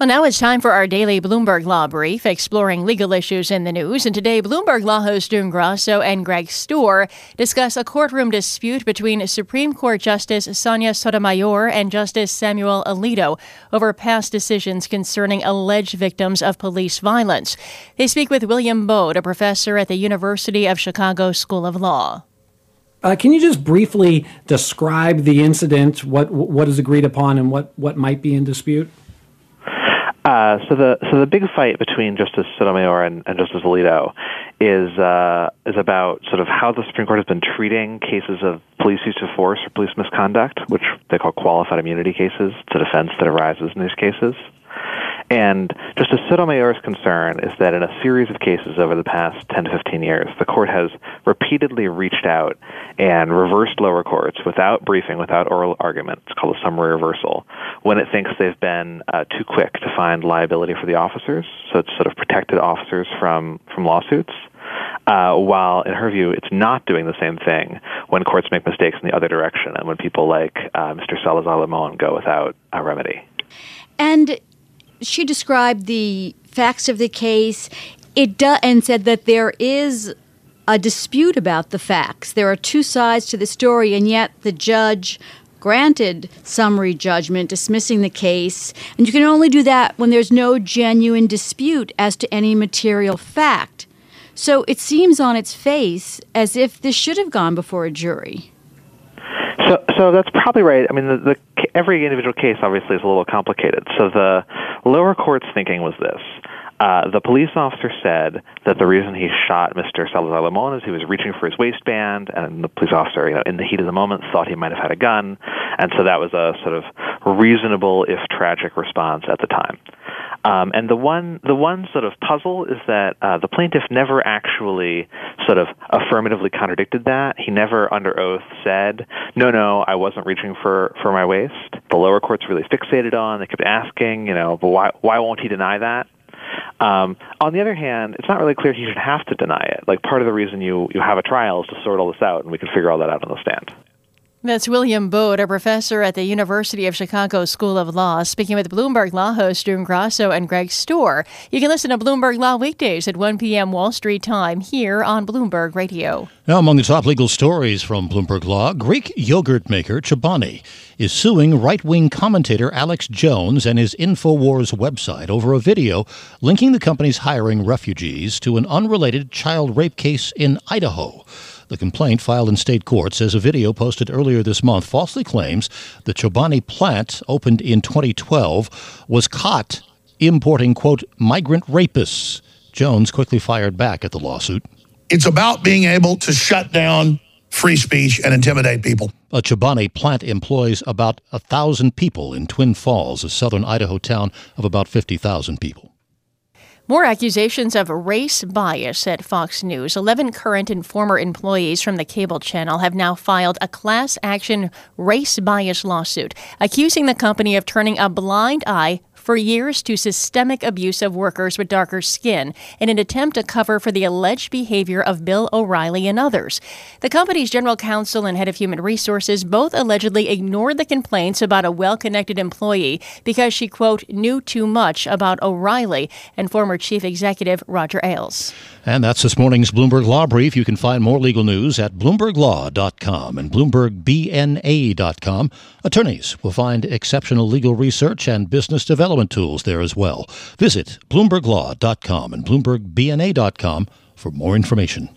Well, now it's time for our daily Bloomberg Law Brief, exploring legal issues in the news. And today, Bloomberg Law host June Grasso and Greg Stohr discuss a courtroom dispute between Supreme Court Justice Sonia Sotomayor and Justice Samuel Alito over past decisions concerning alleged victims of police violence. They speak with William Baude, a professor at the University of Chicago School of Law. Uh, can you just briefly describe the incident, what what is agreed upon, and what, what might be in dispute? Uh, so the so the big fight between Justice Sotomayor and, and Justice Alito is uh, is about sort of how the Supreme Court has been treating cases of police use of force or police misconduct, which they call qualified immunity cases. A defense that arises in these cases. And just Justice Sotomayor's concern is that in a series of cases over the past 10 to 15 years, the court has repeatedly reached out and reversed lower courts without briefing, without oral argument. It's called a summary reversal, when it thinks they've been uh, too quick to find liability for the officers. So it's sort of protected officers from, from lawsuits. Uh, while in her view, it's not doing the same thing when courts make mistakes in the other direction and when people like uh, Mr. Salazar Limon go without a remedy. And she described the facts of the case. It do, and said that there is a dispute about the facts. There are two sides to the story, and yet the judge granted summary judgment dismissing the case. And you can only do that when there's no genuine dispute as to any material fact. So it seems on its face as if this should have gone before a jury. So, so that's probably right. I mean, the, the, every individual case obviously is a little complicated. So the lower court's thinking was this. Uh, the police officer said that the reason he shot Mr. Salazar Limon is he was reaching for his waistband, and the police officer, you know, in the heat of the moment, thought he might have had a gun, and so that was a sort of reasonable, if tragic, response at the time. Um, and the one the one sort of puzzle is that uh, the plaintiff never actually sort of affirmatively contradicted that. He never under oath said, "No, no, I wasn't reaching for for my waist." The lower courts really fixated on. They kept asking, you know, but why why won't he deny that? Um, on the other hand, it's not really clear he should have to deny it. Like part of the reason you you have a trial is to sort all this out, and we can figure all that out on the stand. That's William Baude, a professor at the University of Chicago School of Law, speaking with Bloomberg Law host June Grasso and Greg Stohr. You can listen to Bloomberg Law weekdays at 1 p.m. Wall Street time here on Bloomberg Radio. Now, among the top legal stories from Bloomberg Law, Greek yogurt maker Chobani is suing right wing commentator Alex Jones and his InfoWars website over a video linking the company's hiring refugees to an unrelated child rape case in Idaho. The complaint filed in state court says a video posted earlier this month falsely claims the Chobani plant, opened in 2012, was caught importing, quote, migrant rapists. Jones quickly fired back at the lawsuit. It's about being able to shut down free speech and intimidate people. A Chobani plant employs about a thousand people in Twin Falls, a southern Idaho town of about 50,000 people. More accusations of race bias at Fox News. 11 current and former employees from the cable channel have now filed a class action race bias lawsuit, accusing the company of turning a blind eye for years to systemic abuse of workers with darker skin in an attempt to cover for the alleged behavior of Bill O'Reilly and others. The company's general counsel and head of human resources both allegedly ignored the complaints about a well connected employee because she, quote, knew too much about O'Reilly and former chief executive Roger Ailes. And that's this morning's Bloomberg Law Brief. You can find more legal news at BloombergLaw.com and BloombergBNA.com. Attorneys will find exceptional legal research and business development tools there as well. Visit BloombergLaw.com and BloombergBNA.com for more information.